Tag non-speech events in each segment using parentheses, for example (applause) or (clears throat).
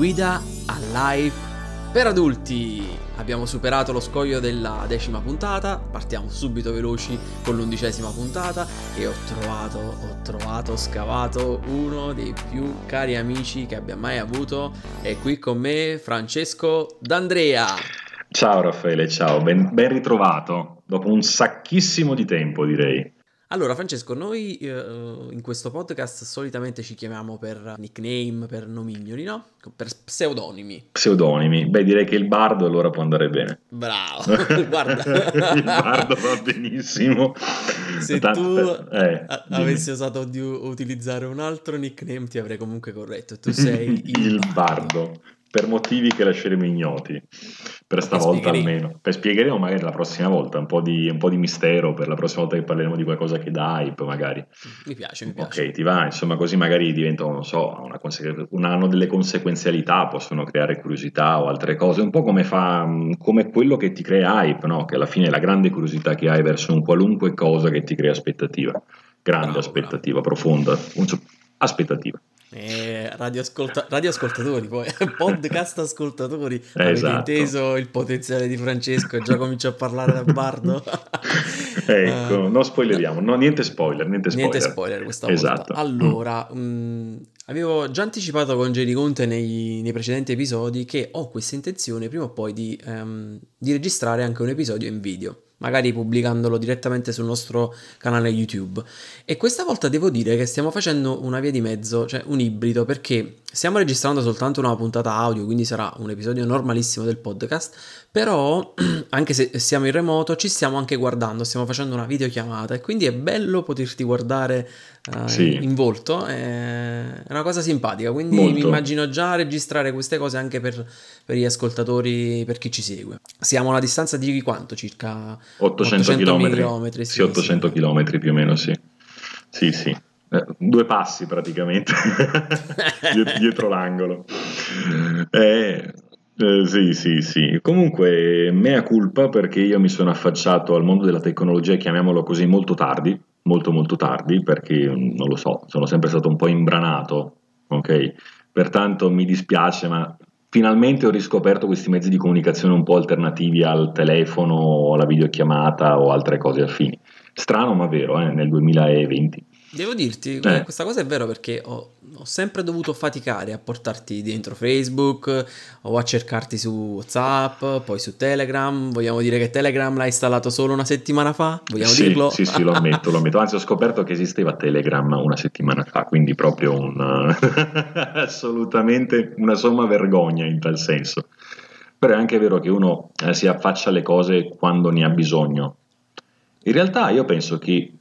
Guida a live per adulti. Abbiamo superato lo scoglio della decima puntata, partiamo subito veloci con l'undicesima puntata e ho trovato, ho trovato, scavato uno dei più cari amici che abbia mai avuto. È qui con me Francesco D'Andrea. Ciao Raffaele, ciao, ben, ben ritrovato, dopo un sacchissimo di tempo direi. Allora, Francesco, noi eh, in questo podcast solitamente ci chiamiamo per nickname, per nomignoli, no? Per pseudonimi. Pseudonimi. Beh, direi che il bardo allora può andare bene. Bravo, (laughs) guarda. il bardo va benissimo. Se Tanto, tu eh, avessi osato di utilizzare un altro nickname ti avrei comunque corretto. Tu sei (laughs) il, il bardo. bardo per motivi che lasceremo ignoti, per stavolta almeno. Per spiegheremo magari la prossima volta, un po, di, un po' di mistero per la prossima volta che parleremo di qualcosa che dà hype magari. Mi piace, mi piace. Ok, ti va, insomma così magari diventa, non so, una conse- hanno delle conseguenzialità, possono creare curiosità o altre cose, un po' come, fa, come quello che ti crea hype, no? che alla fine è la grande curiosità che hai verso un qualunque cosa che ti crea aspettativa, grande bravo, aspettativa, bravo. profonda, aspettativa. Eh, radioascolta- radioascoltatori, poi (laughs) podcast ascoltatori. Eh, Avete esatto. inteso il potenziale di Francesco e già comincio a parlare da bardo. (laughs) ecco, uh, non spoileriamo, no, niente spoiler, niente spoiler. Niente spoiler questa esatto. volta. Allora, mm. mh, avevo già anticipato con Jerry Conte nei, nei, precedenti episodi che ho questa intenzione prima o poi di, um, di registrare anche un episodio in video magari pubblicandolo direttamente sul nostro canale YouTube. E questa volta devo dire che stiamo facendo una via di mezzo, cioè un ibrido, perché stiamo registrando soltanto una puntata audio, quindi sarà un episodio normalissimo del podcast, però (clears throat) anche se siamo in remoto ci stiamo anche guardando, stiamo facendo una videochiamata e quindi è bello poterti guardare uh, sì. in, volto, è una cosa simpatica, quindi Molto. mi immagino già registrare queste cose anche per, per, gli ascoltatori, per chi ci segue. Siamo a una distanza di quanto? Circa 800, 800 km? Sì, sì, 800 sì. km più o meno, sì. Sì, sì. Eh, due passi praticamente (laughs) dietro l'angolo. Eh, eh, sì, sì, sì. Comunque, mea culpa perché io mi sono affacciato al mondo della tecnologia, chiamiamolo così, molto tardi, molto molto tardi, perché non lo so, sono sempre stato un po' imbranato, ok? Pertanto mi dispiace, ma finalmente ho riscoperto questi mezzi di comunicazione un po' alternativi al telefono alla videochiamata o altre cose affini. Strano ma vero, eh, nel 2020. Devo dirti, eh. questa cosa è vero perché ho, ho, sempre dovuto faticare a portarti dentro Facebook o a cercarti su WhatsApp, poi su Telegram. Vogliamo dire che Telegram l'hai installato solo una settimana fa? Vogliamo sì, dirlo? Sì, sì, lo ammetto, lo ammetto. Anzi, ho scoperto che esisteva Telegram una settimana fa, quindi proprio un, (laughs) assolutamente una somma vergogna in tal senso. Però è anche vero che uno eh, si affaccia alle cose quando ne ha bisogno. In realtà io penso che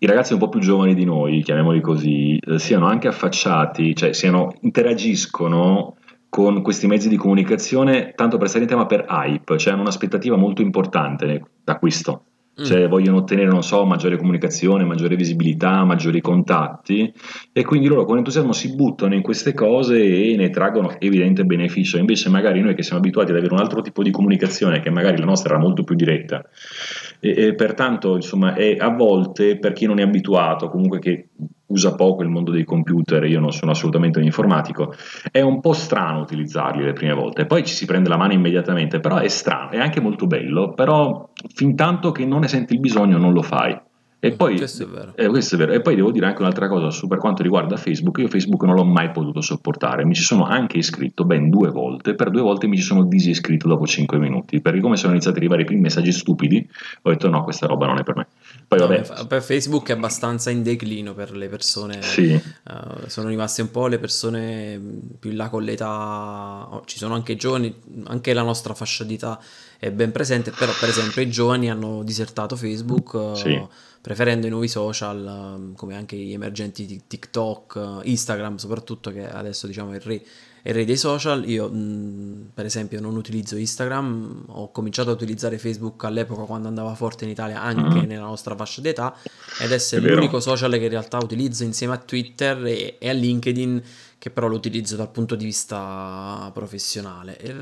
i ragazzi un po' più giovani di noi, chiamiamoli così, eh, siano anche affacciati, cioè siano, interagiscono con questi mezzi di comunicazione tanto per stare in tema per hype, cioè hanno un'aspettativa molto importante d'acquisto. Mm. Cioè vogliono ottenere, non so, maggiore comunicazione, maggiore visibilità, maggiori contatti e quindi loro con entusiasmo si buttano in queste cose e ne traggono evidente beneficio. Invece magari noi che siamo abituati ad avere un altro tipo di comunicazione, che magari la nostra era molto più diretta, e, e pertanto insomma è a volte per chi non è abituato, comunque che usa poco il mondo dei computer, io non sono assolutamente un informatico, è un po' strano utilizzarli le prime volte, poi ci si prende la mano immediatamente, però è strano, è anche molto bello, però fin tanto che non ne senti il bisogno non lo fai. E poi, questo, è eh, questo, è vero. E poi devo dire anche un'altra cosa su per quanto riguarda Facebook. Io Facebook non l'ho mai potuto sopportare. Mi ci sono anche iscritto ben due volte. Per due volte mi ci sono disiscritto dopo cinque minuti. Perché come sono iniziati ad arrivare i primi messaggi stupidi, ho detto no, questa roba non è per me. Poi, no, vabbè. Per Facebook è abbastanza in declino per le persone. Sì. Uh, sono rimaste un po' le persone più in là con l'età. Oh, ci sono anche giovani, anche la nostra fascia d'età è ben presente. Però, per esempio, i giovani hanno disertato Facebook. Uh, sì preferendo i nuovi social um, come anche gli emergenti TikTok, uh, Instagram soprattutto che adesso diciamo è il re, è il re dei social. Io mh, per esempio non utilizzo Instagram, ho cominciato a utilizzare Facebook all'epoca quando andava forte in Italia anche mm. nella nostra fascia d'età ed è l'unico social che in realtà utilizzo insieme a Twitter e, e a LinkedIn che però lo utilizzo dal punto di vista professionale. E,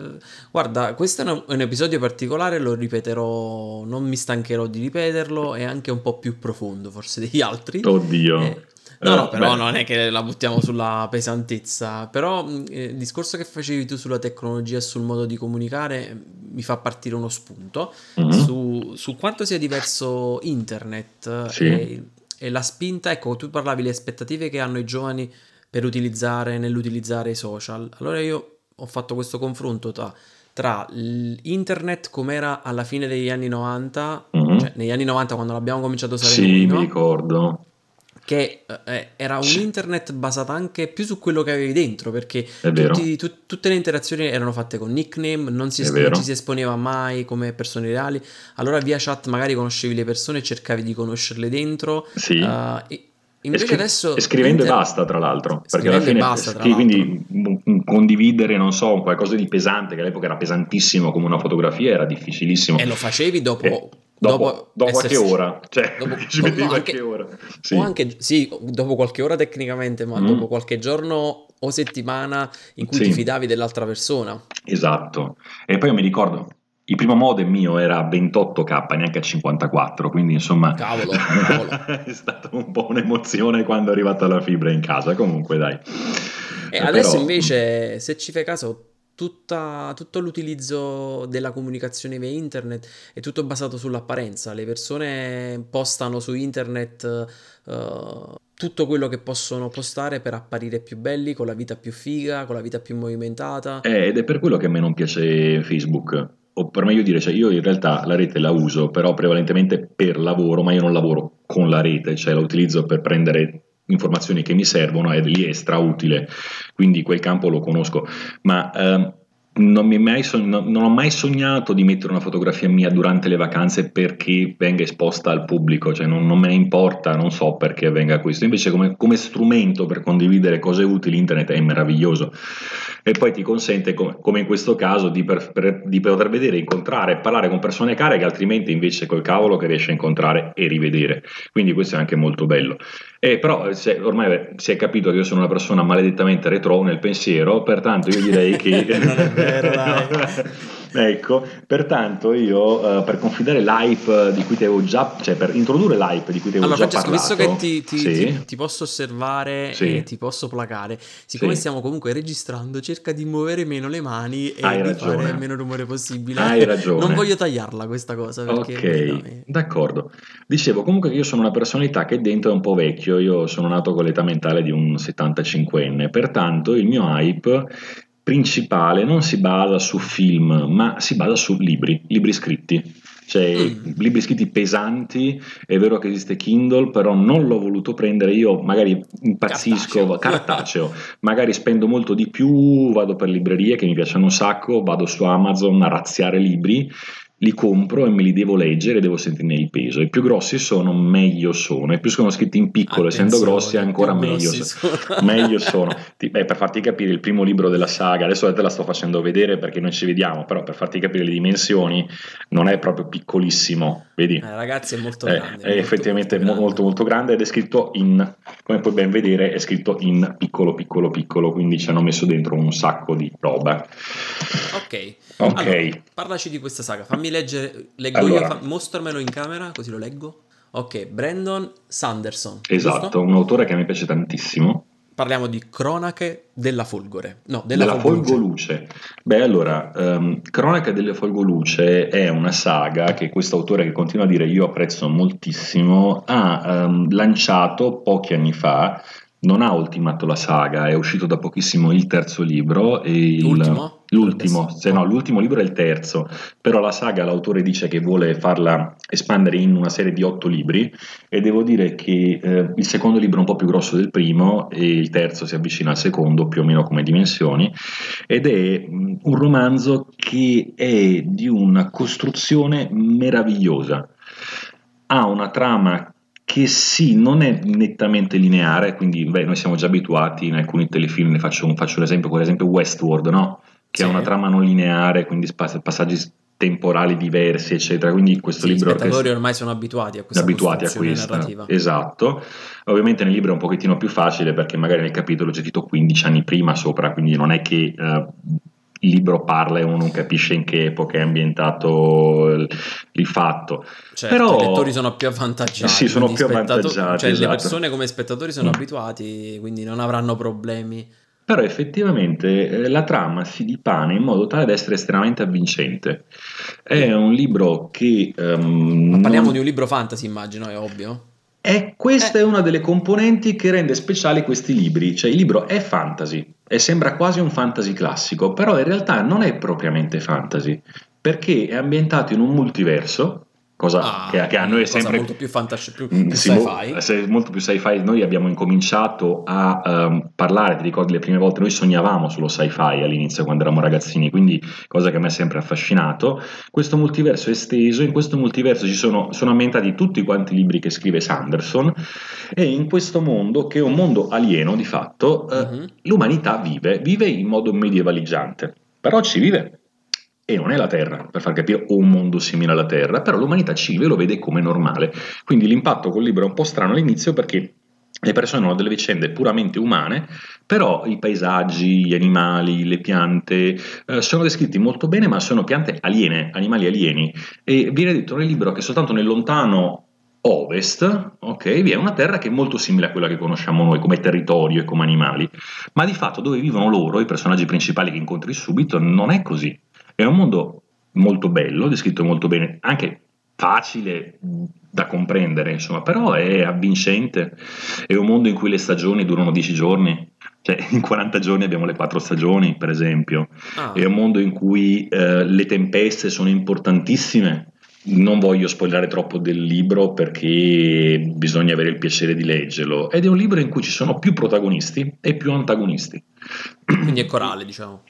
guarda, questo è un, un, episodio particolare, lo ripeterò, non mi stancherò di ripeterlo, è anche un po' più profondo forse degli altri. Oddio. E, No, no, però beh. non è che la buttiamo sulla pesantezza, però eh, il discorso che facevi tu sulla tecnologia e sul modo di comunicare mi fa partire uno spunto mm-hmm. su, su, quanto sia diverso internet sì. e, e, la spinta, ecco, tu parlavi le aspettative che hanno i giovani per utilizzare, nell'utilizzare i social. Allora io ho fatto questo confronto tra, tra internet com'era alla fine degli anni 90, mm-hmm. cioè negli anni 90 quando l'abbiamo cominciato a usare Sì, noi, mi ricordo che eh, era un internet basato anche più su quello che avevi dentro, perché tutti, tu, tutte le interazioni erano fatte con nickname, non, si, non ci si esponeva mai come persone reali. Allora via chat magari conoscevi le persone cercavi di conoscerle dentro. Sì. Uh, Invece scri- adesso e scrivendo inter... e basta, tra l'altro, perché alla fine basta, scri- quindi condividere, non so, qualcosa di pesante che all'epoca era pesantissimo come una fotografia era difficilissimo. E lo facevi dopo e Dopo, dopo qualche ora, cioè dopo, (laughs) ci dopo qualche anche, ora. Sì. O anche, sì, dopo qualche ora tecnicamente, ma mm. dopo qualche giorno o settimana in cui sì. ti fidavi dell'altra persona. Esatto. E poi io mi ricordo, il primo modem mio era 28k, neanche a 54, quindi insomma cavolo, (laughs) cavolo. è stata un po' un'emozione quando è arrivata la fibra in casa, comunque dai. E adesso Però... invece, se ci fai caso, tutta, tutto l'utilizzo della comunicazione via internet è tutto basato sull'apparenza. Le persone postano su internet uh, tutto quello che possono postare per apparire più belli, con la vita più figa, con la vita più movimentata. Eh, ed è per quello che a me non piace Facebook. O per meglio dire, cioè io in realtà la rete la uso, però prevalentemente per lavoro, ma io non lavoro con la rete, cioè la utilizzo per prendere informazioni che mi servono ed lì è strautile, quindi quel campo lo conosco, ma ehm, non, sogn- non, ho mai sognato di mettere una fotografia mia durante le vacanze perché venga esposta al pubblico, cioè non, non me ne importa, non so perché venga questo, invece come, come, strumento per condividere cose utili internet è meraviglioso. E poi ti consente, come, come in questo caso, di, per, per, di, poter vedere, incontrare, parlare con persone care che altrimenti invece col cavolo che riesci a incontrare e rivedere, quindi questo è anche molto bello. E però se, ormai si è capito che io sono una persona maledettamente retro nel pensiero, pertanto io direi che... (laughs) (laughs) vero, dai. (laughs) Ecco, pertanto io uh, per confidare l'hype di cui ti avevo già, cioè per introdurre l'hype di cui ti avevo allora, già Francesco, parlato. visto che ti, ti, sì. ti, ti posso osservare sì. e ti posso placare, siccome sì. stiamo comunque registrando, cerca di muovere meno le mani e Hai di ragione. fare meno rumore possibile. Hai ragione. Non voglio tagliarla questa cosa. Perché ok, d'accordo. Dicevo comunque che io sono una personalità che dentro è un po' vecchio, io sono nato con l'età mentale di un 75enne, pertanto il mio hype principale non si basa su film, ma si basa su libri, libri scritti. Cioè, mm. libri scritti pesanti, è vero che esiste Kindle, però non l'ho voluto prendere io, magari impazzisco, cartaceo, cartaceo (laughs) magari spendo molto di più, vado per librerie che mi piacciono un sacco, vado su Amazon a razziare libri li compro e me li devo leggere e devo sentirne il peso. I più grossi sono, meglio sono. I più sono scritti in piccolo, Attenzione, essendo grossi, ancora (laughs) meglio, sono. meglio sono. Beh, per farti capire il primo libro della saga, adesso te la sto facendo vedere perché noi ci vediamo, però per farti capire le dimensioni non è proprio piccolissimo, vedi? Eh, ragazzi, è molto eh, grande. È, molto, effettivamente molto, molto, molto grande ed è scritto in, come puoi ben vedere, è scritto in piccolo, piccolo, piccolo, quindi ci hanno messo dentro un sacco di roba. Ok. Ok. Allora, parlaci di questa saga, fammi leggere, leggo allora. io, fa, mostramelo in camera così lo leggo. Ok, Brandon Sanderson. Esatto, giusto? un autore che mi piace tantissimo. Parliamo di Cronache della Folgore. No, della, della Folgoluce. Beh, allora, um, Cronache delle Folgoluce è una saga che questo autore che continua a dire io apprezzo moltissimo ha um, lanciato pochi anni fa non ha ultimato la saga, è uscito da pochissimo il terzo libro. E l'ultimo? Il, l'ultimo, se no, l'ultimo libro è il terzo, però la saga l'autore dice che vuole farla espandere in una serie di otto libri e devo dire che eh, il secondo libro è un po' più grosso del primo e il terzo si avvicina al secondo più o meno come dimensioni ed è mh, un romanzo che è di una costruzione meravigliosa. Ha una trama che sì, non è nettamente lineare, quindi beh, noi siamo già abituati in alcuni telefilm, ne faccio, faccio l'esempio, per esempio Westworld, no? Che sì. ha una trama non lineare, quindi passaggi temporali diversi, eccetera. Quindi questo sì, libro. I spettatori ormai sono abituati a questa abituati a questa, narrativa. Esatto. Ovviamente nel libro è un pochettino più facile perché magari nel capitolo c'è scritto 15 anni prima sopra, quindi non è che. Uh, il libro parla e uno non capisce in che epoca è ambientato il, il fatto. Certo, Però, i lettori sono più avvantaggiati. Sì, sono più avvantaggiati, Cioè, le esatto. persone come spettatori sono Mm. abituati, quindi non avranno problemi. Però effettivamente eh, la trama si dipane in modo tale da essere estremamente avvincente. È un libro che... Ma parliamo non- di un libro fantasy, immagino, è ovvio. E questa Eh. è una delle componenti che rende speciali questi libri, cioè il libro è fantasy e sembra quasi un fantasy classico, però in realtà non è propriamente fantasy, perché è ambientato in un multiverso, cosa Ah, che, che a noi è sempre molto più fantasci, più, Mm, più sì, sci-fi. se- molto più sci-fi. Noi abbiamo incominciato a ehm, parlare, ti ricordi le prime volte, noi sognavamo sullo sci-fi all'inizio quando eravamo ragazzini, quindi cosa che a me ha sempre affascinato. Questo multiverso è esteso, in questo multiverso ci sono, sono ambientati tutti quanti i libri che scrive Sanderson e in questo mondo, che è un mondo alieno di fatto, eh, Mhm. l'umanità vive, vive in modo medievaleggiante, però ci vive. E non è la Terra, per far capire un mondo simile alla Terra, però l'umanità ci vive e lo vede come normale. Quindi l'impatto col libro è un po' strano all'inizio perché le persone hanno delle vicende puramente umane, però i paesaggi, gli animali, le piante eh, sono descritti molto bene, ma sono piante aliene, animali alieni. E viene detto nel libro che soltanto nel lontano ovest, ok, vi è una terra che è molto simile a quella che conosciamo noi come territorio e come animali, ma di fatto dove vivono loro, i personaggi principali che incontri subito, non è così. È un mondo molto bello, descritto molto bene, anche facile da comprendere, insomma, però è avvincente. È un mondo in cui le stagioni durano 10 giorni, cioè in 40 giorni abbiamo le quattro stagioni, per esempio. Ah, È un mondo in cui eh, le tempeste sono importantissime. Non voglio spoilerare troppo del libro perché bisogna avere il piacere di leggerlo. Ed è un libro in cui ci sono più protagonisti e più antagonisti. quindi è corale, diciamo.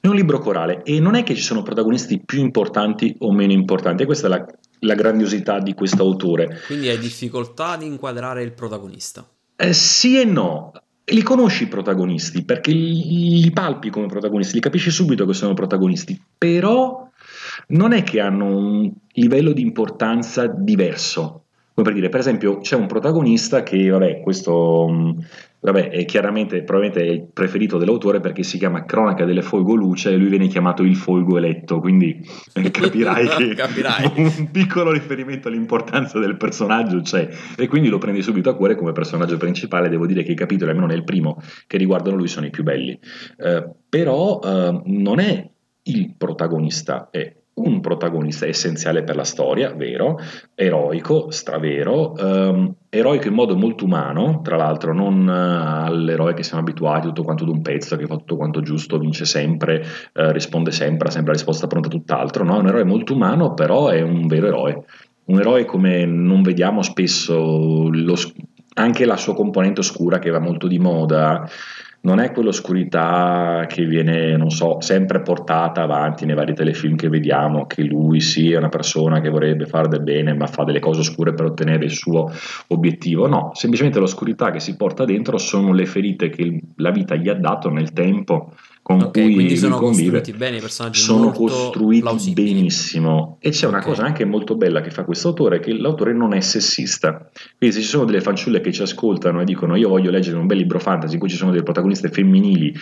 È un libro corale e non è che ci sono protagonisti più importanti o meno importanti, e questa è la, la grandiosità di questo autore. Quindi hai difficoltà di inquadrare il protagonista. Eh, sì e no. Li conosci i protagonisti perché li, li palpi come protagonisti, li capisci subito che sono protagonisti, però non è che hanno un livello di importanza diverso. Come per dire, per esempio, c'è un protagonista che, vabbè, questo mh, vabbè, è chiaramente, probabilmente è il preferito dell'autore perché si chiama Cronaca delle Folgo Luce e lui viene chiamato il Folgo Eletto, quindi (laughs) capirai che (laughs) Capirai. (laughs) un piccolo riferimento all'importanza del personaggio c'è e quindi lo prendi subito a cuore come personaggio principale. Devo dire che i capitoli, almeno nel primo, che riguardano lui sono i più belli. Eh, però eh, non è il protagonista, è un protagonista essenziale per la storia, vero, eroico, stravero, ehm, eroico in modo molto umano, tra l'altro non eh, all'eroe che siamo abituati, tutto quanto d'un pezzo, che fa tutto quanto giusto, vince sempre, eh, risponde sempre, ha sempre la risposta pronta tutt'altro, no? È un eroe molto umano, però è un vero eroe. Un eroe come non vediamo spesso, lo anche la sua componente oscura che va molto di moda, non è quell'oscurità che viene, non so, sempre portata avanti nei vari telefilm che vediamo, che lui sì è una persona che vorrebbe fare del bene, ma fa delle cose oscure per ottenere il suo obiettivo. No, semplicemente l'oscurità che si porta dentro sono le ferite che la vita gli ha dato nel tempo con Ok, cui quindi sono convive costruiti bene i personaggi sono costruiti plausibili. benissimo e c'è una Ok. cosa anche molto bella che fa questo autore che l'autore non è sessista quindi se ci sono delle fanciulle che ci ascoltano e dicono io voglio leggere un bel libro fantasy in cui ci sono delle protagoniste femminili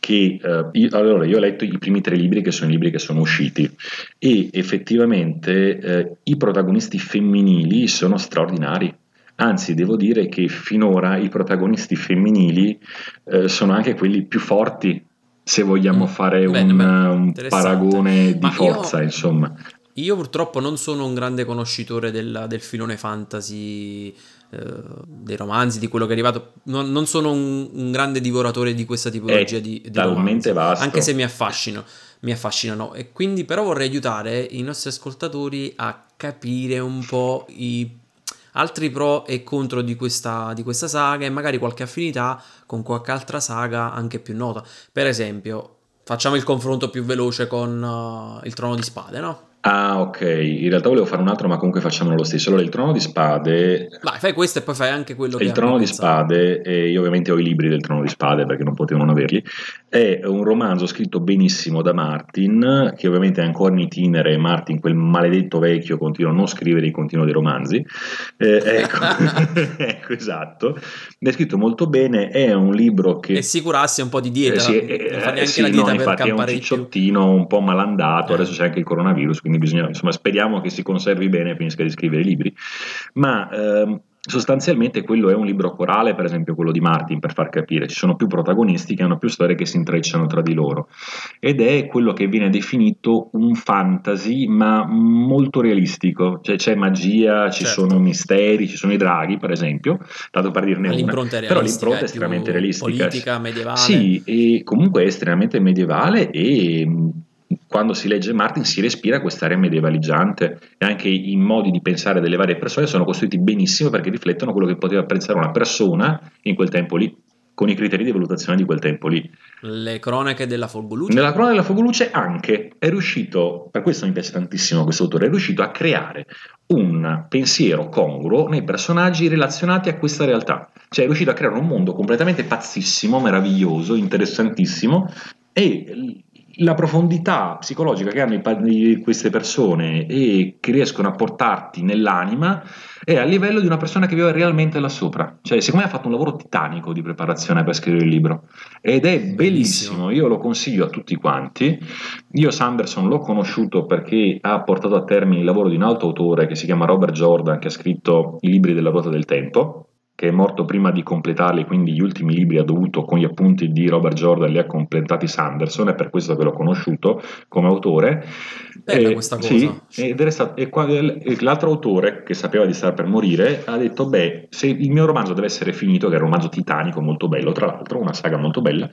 che eh, io, allora io ho letto i primi tre libri che sono i libri che sono usciti e effettivamente eh, i protagonisti femminili sono straordinari Anzi, devo dire che finora i protagonisti femminili eh, sono anche quelli più forti, se vogliamo Mm, fare bene, un, bene, un paragone di Ma io- forza, insomma. Io purtroppo non sono un grande conoscitore del, del filone fantasy, eh, dei romanzi, di quello che è arrivato. Non, non sono un, un grande divoratore di questa tipologia È di, di talmente romanzi, vasto. anche se mi affascino, mi affascinano. E quindi però vorrei aiutare i nostri ascoltatori a capire un po' i altri pro e contro di questa, di questa saga e magari qualche affinità con qualche altra saga anche più nota. Per esempio, facciamo il confronto più veloce con uh, il Trono di Spade, no? Ah, ok. In realtà volevo fare un altro, ma comunque facciamolo lo stesso. Allora, il Trono di Spade. Vai, fai questo e poi fai anche quello che Il Trono di Spade, e io ovviamente ho i libri del Trono di Spade perché non potevo non averli. È un romanzo scritto benissimo da Martin, che ovviamente è ancora in itinere. Martin, quel maledetto vecchio, continua a non scrivere i continui dei romanzi. Eh, ecco. (laughs) (laughs) ecco, esatto. È scritto molto bene. È un libro che. E si curasse un po' di dieta. Eh, sì, non eh, fa neanche sì, la dieta no, per infatti è un cicciottino un po' malandato. Eh. Adesso c'è anche il coronavirus, quindi bisogna, insomma, speriamo che si conservi bene e finisca di scrivere i libri. Ma ehm, sostanzialmente quello è un libro corale, per esempio quello di Martin, per far capire. Ci sono più protagonisti che hanno più storie che si intrecciano tra di loro. Ed è quello che viene definito un fantasy, ma molto realistico. Cioè c'è magia, ci Certo. sono misteri, ci sono i draghi, per esempio, tanto per dirne Ma una. l'impronta è Però l'impronta è estremamente realistica. politica, medievale. Sì, e comunque è estremamente medievale e quando si legge Martin si respira quest'area medievaleggiante e anche i modi di pensare delle varie persone sono costruiti benissimo perché riflettono quello che poteva pensare una persona in quel tempo lì, con i criteri di valutazione di quel tempo lì. Le cronache della Folgoluce. Nella Cronaca della Fogoluce anche è riuscito, per questo mi piace tantissimo questo autore, è riuscito a creare un pensiero congruo nei personaggi relazionati a questa realtà. Cioè è riuscito a creare un mondo completamente pazzissimo, meraviglioso, interessantissimo e la profondità psicologica che hanno i queste persone e che riescono a portarti nell'anima è a livello di una persona che vive realmente là sopra. Cioè, secondo me ha fatto un lavoro titanico di preparazione per scrivere il libro ed è Bellissimo. io lo consiglio a tutti quanti. Io Sanderson l'ho conosciuto perché ha portato a termine il lavoro di un altro autore che si chiama Robert Jordan, che ha scritto i libri della ruota del tempo, che è morto prima di completarli, quindi gli ultimi libri ha dovuto, con gli appunti di Robert Jordan, li ha completati Sanderson, è per questo che l'ho conosciuto come autore. Bella Eh, questa cosa. Sì, ed era stato- e qua- l'altro autore, che sapeva di stare per morire, ha detto, beh, se il mio romanzo deve essere finito, che era un romanzo titanico molto bello, tra l'altro, una saga molto bella,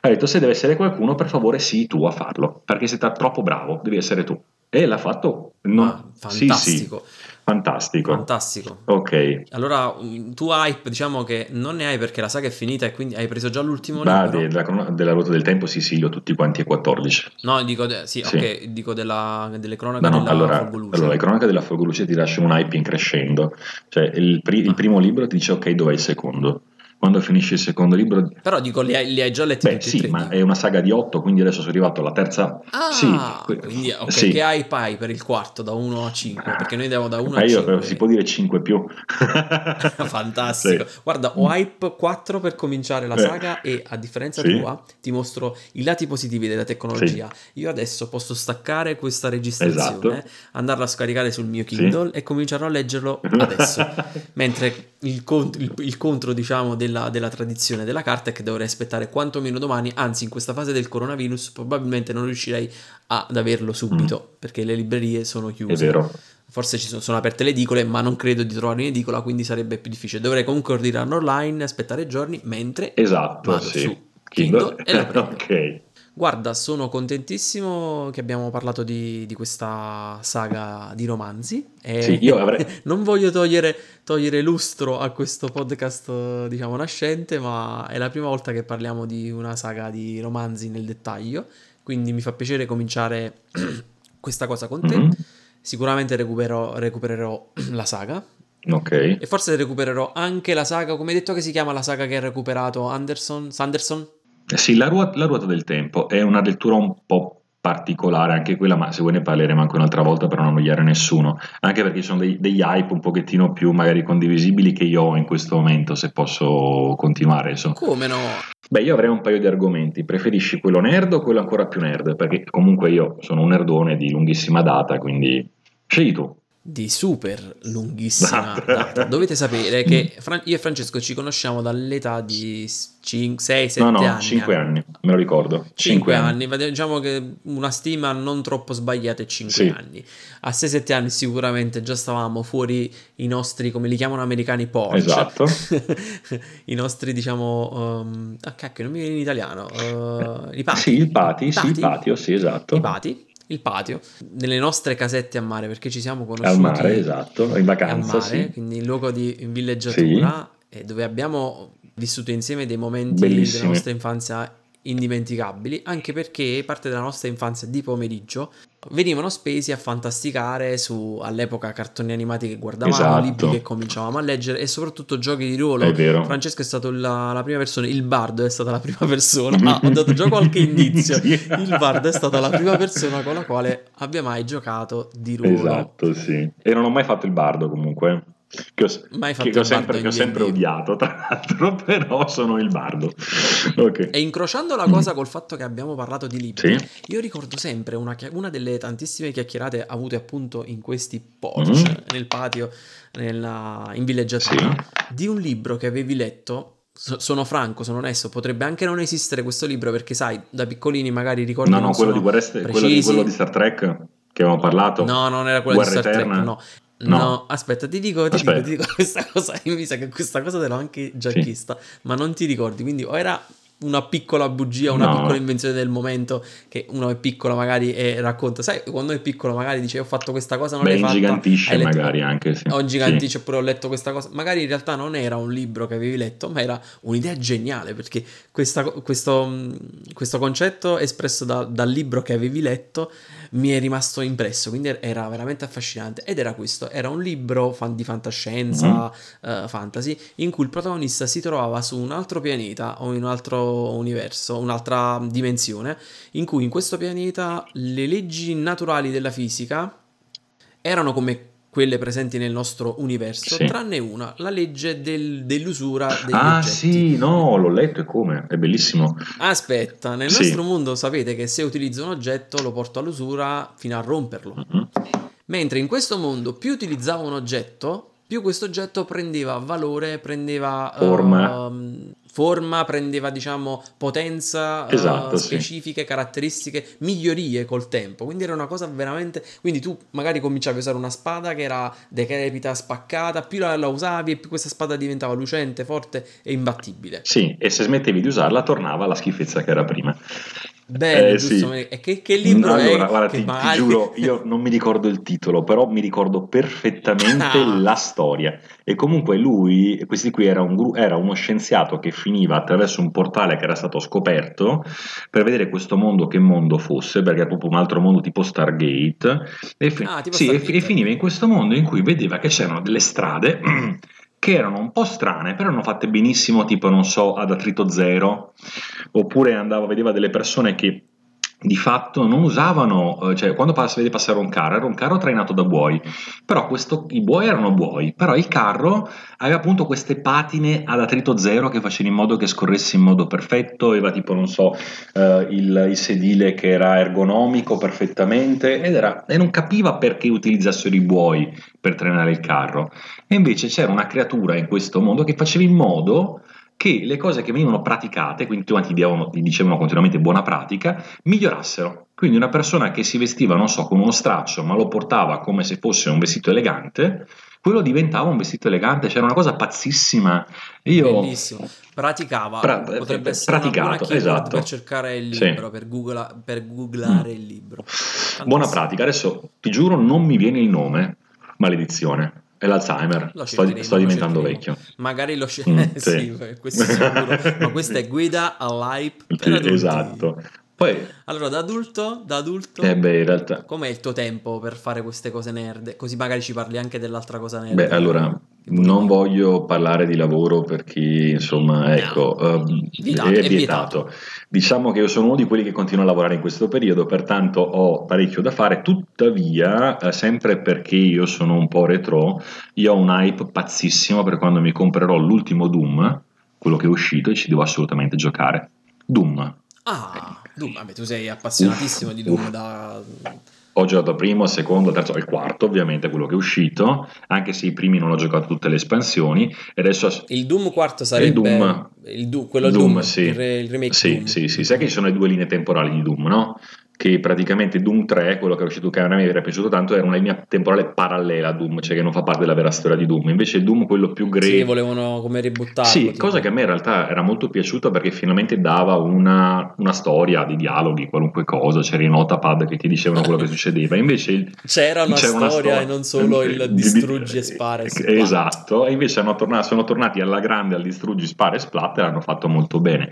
ha detto, se deve essere qualcuno, per favore sii tu a farlo, perché sei troppo bravo, devi essere tu. E l'ha fatto... No, Ma sì, sì, fantastico, fantastico. fantastico. Ok, Allora, mm, tu hype, diciamo che non ne hai perché la saga è finita e quindi hai preso già l'ultimo Ma libro? della, della ruota del tempo sì, sì, li ho tutti quanti e 14. No, dico, de- sì, Sì. ok, dico della, delle cronache No, della allora, Folgoluce. allora, le cronache della Fogoluce ti lasciano un hype in crescendo. Cioè, il, pri- il Ah. primo libro ti dice ok, dov'è il secondo? Quando finisci il secondo libro... Però dico, li hai, li hai già letti Beh, tutti sì, ma è una saga di otto, quindi adesso sono arrivato alla terza... Ah, sì, quindi ok, sì. che hype hai per il quarto da 1 a 5? Perché noi andiamo da 1 Ah, a io 5. si può dire 5 più. (laughs) Fantastico. Sì. Guarda, ho hype 4 per cominciare la Eh. saga e a differenza Sì. tua ti mostro i lati positivi della tecnologia. Io adesso posso staccare questa registrazione, Esatto. andarla a scaricare sul mio Kindle e comincerò a leggerlo (laughs) adesso. Mentre il, cont- il- il contro, diciamo, della, della tradizione della carta è che dovrei aspettare quantomeno domani, anzi in questa fase del coronavirus probabilmente non riuscirei ad averlo subito perché le librerie sono È chiuse. vero. Forse ci sono, sono aperte le edicole, ma non credo di trovarlo in edicola, quindi sarebbe più difficile. Dovrei comunque ordinarlo online, aspettare giorni, mentre Esatto, sì. su Kindle. Kindle e prendo. (laughs) ok. Guarda, sono contentissimo che abbiamo parlato di, di questa saga di romanzi. Sì, io avrei- (laughs) non voglio togliere, togliere lustro a questo podcast, diciamo, nascente, ma è la prima volta che parliamo di una saga di romanzi nel dettaglio. Quindi mi fa piacere cominciare (clears throat) questa cosa con te. Mhm. Sicuramente recupero- recupererò (clears throat) la saga. Ok. E forse recupererò anche la saga, come hai detto che si chiama la saga che ha recuperato Anderson? Sanderson? Eh Sì, la ruota, la ruota del tempo è una lettura un po' particolare anche quella, ma se vuoi ne parleremo anche un'altra volta per non annoiare nessuno, anche perché ci sono dei- degli hype un pochettino più magari condivisibili che io ho in questo momento, se posso continuare. insomma. Come no? Beh, io avrei un paio di argomenti, preferisci quello nerd o quello ancora più nerd? Perché comunque io sono un nerdone di lunghissima data, quindi scegli tu. Di super lunghissima (laughs) Data. Dovete sapere che Fran- io e Francesco ci conosciamo dall'età di 6, 7 No, no, anni. 5 anni, me lo ricordo. 5 Cinque anni, ma diciamo che una stima non troppo sbagliata è 5 Sì. anni. A 6-7 anni sicuramente già stavamo fuori i nostri, come li chiamano americani, porch. Esatto. (laughs) I nostri, diciamo, um, ah cacchio, non mi viene in italiano, uh, i pati. Sì, il pati, I sì, il pati? patio, sì, esatto. I pati, il patio, nelle nostre casette a mare, perché ci siamo conosciuti Al mare, esatto, in al vacanza, mare, sì. quindi in luogo di villeggiatura, e dove abbiamo vissuto insieme dei momenti Bellissimi. della nostra infanzia indimenticabili, anche perché parte della nostra infanzia di pomeriggio venivano spesi a fantasticare su all'epoca cartoni animati che guardavamo, Esatto. libri che cominciavamo a leggere e soprattutto giochi di ruolo. È vero. Francesco è stato la, la prima persona, il bardo è stata la prima persona. (laughs) Ah, ho dato già qualche indizio. Sì. Il bardo è stata la prima persona con la quale abbia mai giocato di ruolo. Esatto, sì. E non ho mai fatto il bardo comunque. Che ho, Mai fatto che ho sempre, che ho sempre odiato, tra l'altro, (laughs) però sono il bardo. Ok. E incrociando la cosa col fatto che abbiamo parlato di libri. Sì. io ricordo sempre una, una delle tantissime chiacchierate avute appunto in questi porch, Mhm. nel patio, nella, in villeggiatura, di un libro che avevi letto. So- sono franco, sono onesto, potrebbe anche non esistere questo libro perché sai, da piccolini magari ricordi No, no, quello di, Guerre Ste- quello, di, quello di Star Trek che avevamo parlato. No, non era quello Guerra di Star Eterna? Trek, no. No. No, aspetta, ti dico, ti dico, Aspetta. ti dico (laughs) questa cosa, mi sa che questa cosa te l'ho anche già Sì. chiesta, ma non ti ricordi, quindi o era una piccola bugia, una No. piccola invenzione del momento che uno è piccolo magari e racconta, sai, quando è piccolo magari dice ho fatto questa cosa, non Beh, l'hai fatta, letto- magari anche, sì. o Sì. ingigantisce oppure ho letto questa cosa, magari in realtà non era un libro che avevi letto, ma era un'idea geniale perché questa- questo, mh, questo concetto espresso da- dal libro che avevi letto mi è rimasto impresso, quindi era veramente affascinante ed era questo, era un libro fan- di fantascienza, eh, fantasy, in cui il protagonista si trovava su un altro pianeta o in un altro universo, un'altra dimensione, in cui in questo pianeta le leggi naturali della fisica erano come quelle presenti nel nostro universo, Sì. tranne una, la legge del- dell'usura degli Ah, oggetti. sì, no, l'ho letto e come? È bellissimo. Aspetta, nel Sì. nostro mondo sapete che se utilizzo un oggetto lo porto all'usura fino a romperlo. Mhm. Mentre in questo mondo più utilizzavo un oggetto, più questo oggetto prendeva valore, prendeva Forma. ehm, forma, prendeva diciamo potenza, eh, Esatto, sì. specifiche, caratteristiche, migliorie col tempo. Quindi era una cosa veramente... Quindi tu magari cominciavi a usare una spada che era decrepita, spaccata, più la, la usavi e più questa spada diventava lucente, forte e imbattibile. Sì, e se smettevi di usarla tornava alla schifezza che era prima. Bello, Eh, sì. E che, che libro allora, è? guarda, ti, ti giuro, (laughs) io non mi ricordo il titolo, però mi ricordo perfettamente Ah. la storia. E comunque lui, questi qui era, un gru- era uno scienziato che finiva attraverso un portale che era stato scoperto per vedere questo mondo che mondo fosse, perché era proprio un altro mondo tipo Stargate. E, fi- Ah, tipo sì, Stargate. e finiva in questo mondo in cui vedeva che c'erano delle strade (clears throat) che erano un po' strane, però erano fatte benissimo, tipo, non so, ad attrito zero, oppure andava, vedeva delle persone che di fatto non usavano, eh, cioè quando pass- vede passare un carro, era un carro trainato da buoi, però questo- i buoi erano buoi, però il carro aveva appunto queste patine ad attrito zero che facevano in modo che scorresse in modo perfetto, aveva tipo, non so, eh, il, il sedile che era ergonomico perfettamente ed era, e non capiva perché utilizzassero i buoi per trainare il carro. E invece c'era una creatura in questo mondo che faceva in modo che le cose che venivano praticate, quindi tutti ti, diavano- ti dicevano continuamente buona pratica, migliorassero. Quindi una persona che si vestiva, non so, con uno straccio, ma lo portava come se fosse un vestito elegante, quello diventava un vestito elegante, c'era una cosa pazzissima. Io Bellissimo. Praticava, Pra- potrebbe eh, essere buona praticato, esatto. per cercare il Sì. libro, per, googla- per googlare Mm. il libro. Buona Fantastico. pratica, adesso ti giuro non mi viene il nome, maledizione, è l'Alzheimer, Lo sto, sto diventando vecchio. Magari lo scel- Mm, (laughs) sì, sì. questo sicuro. Ma questa è guida all'hype (laughs) per esatto. Poi, Allora, da adulto, da adulto, eh beh, in realtà, com'è il tuo tempo per fare queste cose nerd? Così magari ci parli anche dell'altra cosa nerd. Beh, allora, non voglio parlare di lavoro perché, insomma, ecco, ehm, Vietato, è è vietato. Diciamo che io sono uno di quelli che continua a lavorare in questo periodo, pertanto ho parecchio da fare, tuttavia, eh, sempre perché io sono un po' retro, io ho un hype pazzissimo per quando mi comprerò l'ultimo Doom, quello che è uscito e ci devo assolutamente giocare. Doom. Ah, Doom, vabbè, tu sei appassionatissimo Uff, di Doom uff. da... Ho giocato il primo, il secondo, il terzo, il quarto, ovviamente quello che è uscito, anche se i primi non ho giocato tutte le espansioni, e adesso Il Doom quarto sarebbe... Doom. il Doom, quello Doom, Doom, sì. il, re- il remake Sì, Doom. sì, sì, sai che ci sono le due linee temporali di Doom, no? Che praticamente Doom 3, quello che è uscito che a me era piaciuto tanto, era una linea temporale parallela a Doom, cioè che non fa parte della vera storia di Doom. Invece Doom, quello più grezzo... Sì, volevano come ributtarlo. Sì, tipo. cosa che a me in realtà era molto piaciuta perché finalmente dava una, una storia di dialoghi, qualunque cosa, c'era i notapad che ti dicevano quello che (laughs) succedeva. Invece il, c'era una, c'era storia, una storia e non solo il distruggi e spara. E esatto, e invece tornato, sono tornati alla grande al distruggi, spara e splatter, hanno fatto molto bene.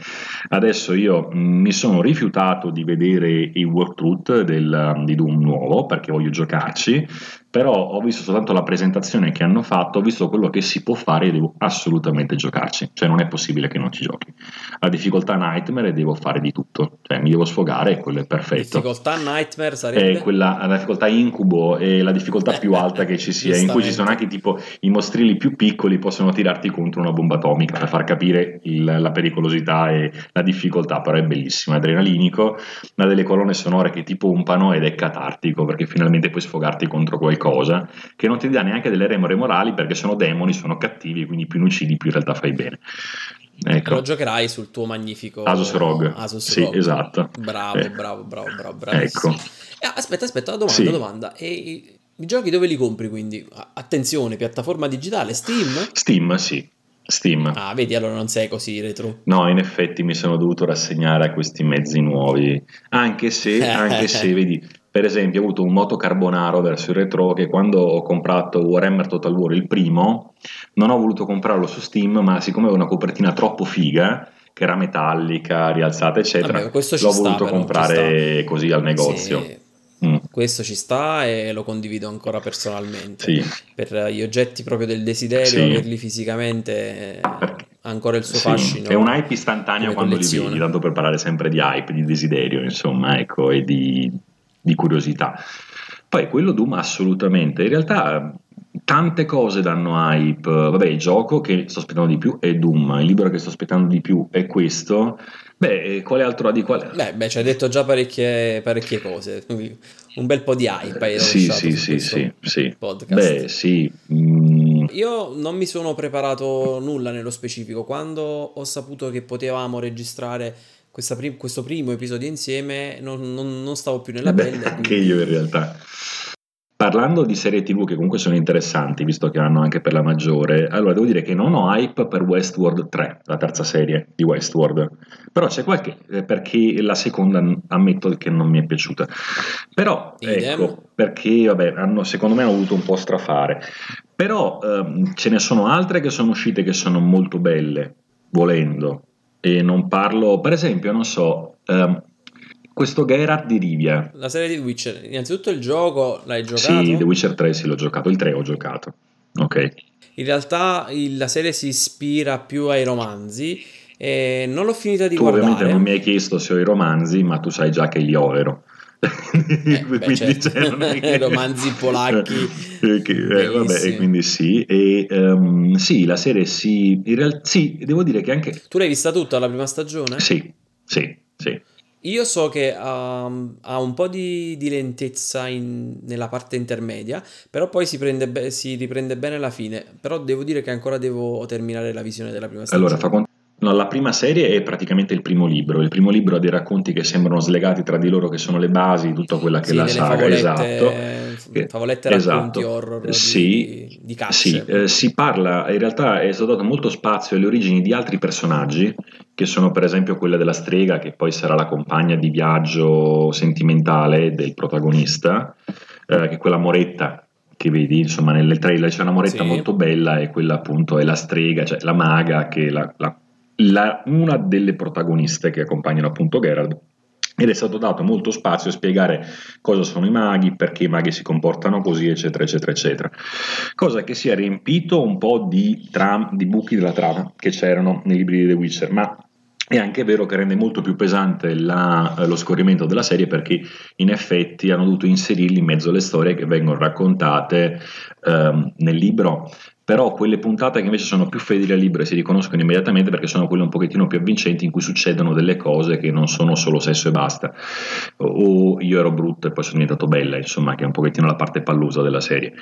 Adesso io mi sono rifiutato di vedere i walkthrough del, di Doom nuovo perché voglio giocarci però ho visto soltanto la presentazione che hanno fatto, ho visto quello che si può fare e devo assolutamente giocarci, cioè non è possibile che non ci giochi. La difficoltà Nightmare devo fare di tutto, cioè mi devo sfogare e quello è perfetto. La difficoltà Nightmare sarebbe? È quella, la difficoltà Incubo è la difficoltà più alta che ci sia, in cui ci sono anche tipo i mostrilli più piccoli possono tirarti contro una bomba atomica per far capire il, la pericolosità e la difficoltà, però è bellissimo, è adrenalinico, ha delle colonne sonore che ti pompano ed è catartico perché finalmente puoi sfogarti contro qualcosa cosa che non ti dà neanche delle remore morali perché sono demoni, sono cattivi, quindi più ne uccidi più in realtà fai bene. Ecco. Lo giocherai sul tuo magnifico Asus ROG. Asus sì, ROG. esatto. Bravo, eh. bravo, bravo, bravo, bravissimo. Ecco. Eh, aspetta, aspetta, domanda, sì. domanda. E i, i giochi dove li compri quindi? Attenzione, piattaforma digitale, Steam? Steam, sì. Steam. Ah, vedi, allora non sei così retro. No, in effetti mi sono dovuto rassegnare a questi mezzi nuovi, anche se, anche se (laughs) vedi, per esempio ho avuto un moto carbonaro verso il retro che quando ho comprato Warhammer Total War il primo, non ho voluto comprarlo su Steam, ma siccome aveva una copertina troppo figa, che era metallica, rialzata, eccetera, Vabbè, l'ho voluto però, comprare così al negozio. Sì. Mm. Questo ci sta e lo condivido ancora personalmente. Sì. Per gli oggetti proprio del desiderio, sì. averli fisicamente ha ancora il suo sì. fascino. È un hype istantaneo quando li vedi, tanto per parlare sempre di hype, di desiderio, insomma, ecco, e di, di curiosità. Poi quello Doom assolutamente, in realtà tante cose danno hype. Vabbè, il gioco che sto aspettando di più è Doom, il libro che sto aspettando di più è questo. Beh, quale altro di quale? Beh, beh ci hai detto già parecchie, parecchie cose. Un bel po' di hype hai Sì, sì, sì, sì, sì. Podcast. Beh, sì. Mm. Io non mi sono preparato nulla nello specifico. Quando ho saputo che potevamo registrare prim- questo primo episodio insieme, non, non, non stavo più nella pelle. Anche io in realtà. Parlando di serie TV che comunque sono interessanti, visto che hanno anche per la maggiore, allora devo dire che non ho hype per Westworld 3, la terza serie di Westworld, però c'è qualche, eh, perché la seconda ammetto che non mi è piaciuta. Però, Idem. ecco, perché vabbè, hanno, secondo me hanno avuto un po' strafare. Però ehm, ce ne sono altre che sono uscite che sono molto belle, volendo, e non parlo, per esempio, non so, ehm, questo Geralt di Rivia. La serie di Witcher, innanzitutto il gioco l'hai giocato? Sì, The Witcher 3 sì l'ho giocato, il 3 ho giocato, ok. In realtà il, la serie si ispira più ai romanzi e non l'ho finita di tu guardare. ovviamente non mi hai chiesto se ho i romanzi, ma tu sai già che li ho, vero? Eh, (laughs) beh, certo. (laughs) che... romanzi polacchi (laughs) eh, eh, vabbè, e quindi sì e um, sì la serie sì, in realtà sì devo dire che anche tu l'hai vista tutta la prima stagione? sì sì sì io so che um, ha un po' di, di lentezza in, nella parte intermedia, però poi si, be- si, riprende bene alla fine. Però devo dire che ancora devo terminare la visione della prima stagione. Allora, fa conto No, la prima serie è praticamente il primo libro. Il primo libro ha dei racconti che sembrano slegati tra di loro, che sono le basi di tutta quella che sì, è la saga. Favolette, esatto. Favolette racconti esatto. horror sì, di, di Sì, eh, si parla, in realtà è stato dato molto spazio alle origini di altri personaggi, che sono per esempio quella della strega, che poi sarà la compagna di viaggio sentimentale del protagonista, eh, che è quella moretta che vedi, insomma, nelle trailer c'è una moretta sì. molto bella e quella appunto è la strega, cioè la maga che è la, la la, una delle protagoniste che accompagnano appunto Geralt ed è stato dato molto spazio a spiegare cosa sono i maghi, perché i maghi si comportano così, eccetera, eccetera, eccetera. Cosa che si è riempito un po' di, tram, di buchi della trama che c'erano nei libri di The Witcher, ma è anche vero che rende molto più pesante la, lo scorrimento della serie perché in effetti hanno dovuto inserirli in mezzo alle storie che vengono raccontate ehm, nel libro però quelle puntate che invece sono più fedeli al libro e si riconoscono immediatamente perché sono quelle un pochettino più avvincenti in cui succedono delle cose che non sono solo sesso e basta. O io ero brutto e poi sono diventato bella insomma che è un pochettino la parte pallosa della serie.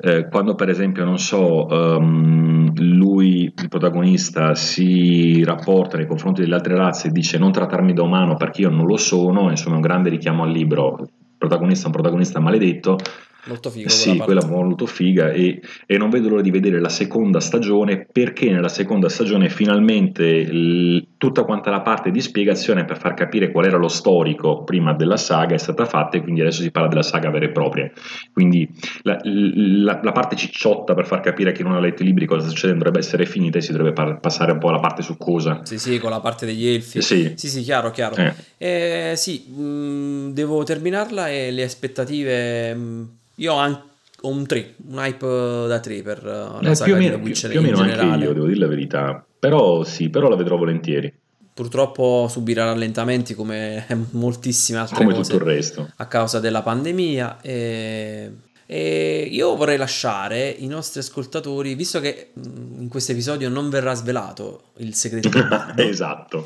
Eh, quando per esempio non so um, lui il protagonista si rapporta nei confronti delle altre razze e dice non trattarmi da umano perché io non lo sono insomma è un grande richiamo al libro. Protagonista è un protagonista maledetto Molto figo. Sì, quella, quella molto figa e, e, non vedo l'ora di vedere la seconda stagione perché nella seconda stagione finalmente l, tutta quanta la parte di spiegazione per far capire qual era lo storico prima della saga è stata fatta e quindi adesso si parla della saga vera e propria. Quindi la, la, la parte cicciotta per far capire a chi non ha letto i libri cosa succede dovrebbe essere finita e si dovrebbe par- passare un po' alla parte su cosa. Sì, sì, con la parte degli elfi. Sì, sì, sì chiaro, chiaro. Eh. Eh, sì, mh, mm, devo terminarla e le aspettative... Mh, mm, io ho anche ho un 3, un hype da 3 per uh, la eh, saga meno, più, più o meno anche io, devo dire la verità. Però sì, però la vedrò volentieri. Purtroppo subirà rallentamenti come (laughs) moltissime altre come cose. Come tutto il resto. A causa della pandemia e... e... io vorrei lasciare i nostri ascoltatori, visto che in questo episodio non verrà svelato il segreto (laughs) esatto.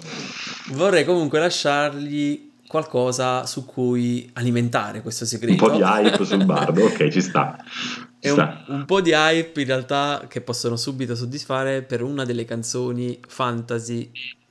Vorrei comunque lasciargli qualcosa su cui alimentare questo segreto. Un po' di hype sul bardo, ok, ci sta. Ci sta. Un, un, po' di hype in realtà che possono subito soddisfare per una delle canzoni fantasy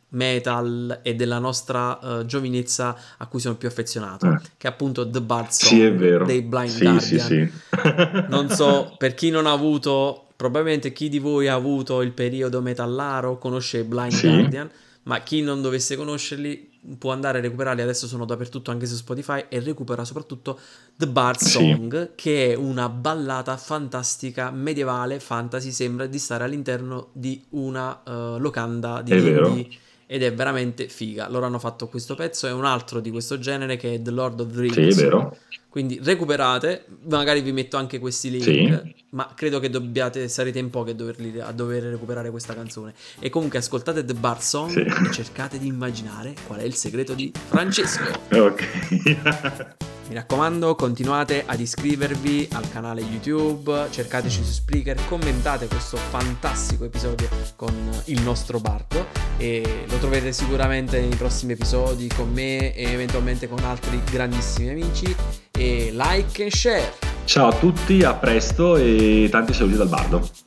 metal e della nostra uh, giovinezza a cui sono più affezionato, eh. che è appunto The Bard Song sì, dei Blind sì, Guardian. Sì, sì. (laughs) non so, per chi non ha avuto, probabilmente chi di voi ha avuto il periodo metallaro conosce Blind sì. Guardian, ma chi non dovesse conoscerli può andare a recuperarli, adesso sono dappertutto anche su Spotify e recupera soprattutto The Bard Song, sì. che è una ballata fantastica medievale, fantasy, sembra di stare all'interno di una uh, locanda di indie ed è veramente figa. Loro hanno fatto questo pezzo e un altro di questo genere che è The Lord of the Rings. Sì, vero. Quindi recuperate, magari vi metto anche questi link, sì. ma credo che dobbiate, sarete in pochi a, doverli, a dover recuperare questa canzone. E comunque ascoltate The Bar Song sì. e cercate di immaginare qual è il segreto di Francesco. Ok. (laughs) Mi raccomando, continuate ad iscrivervi al canale YouTube, cercateci su Spreaker, commentate questo fantastico episodio con il nostro bardo e lo troverete sicuramente nei prossimi episodi con me e eventualmente con altri grandissimi amici e like e share. Ciao a tutti, a presto e tanti saluti dal bardo.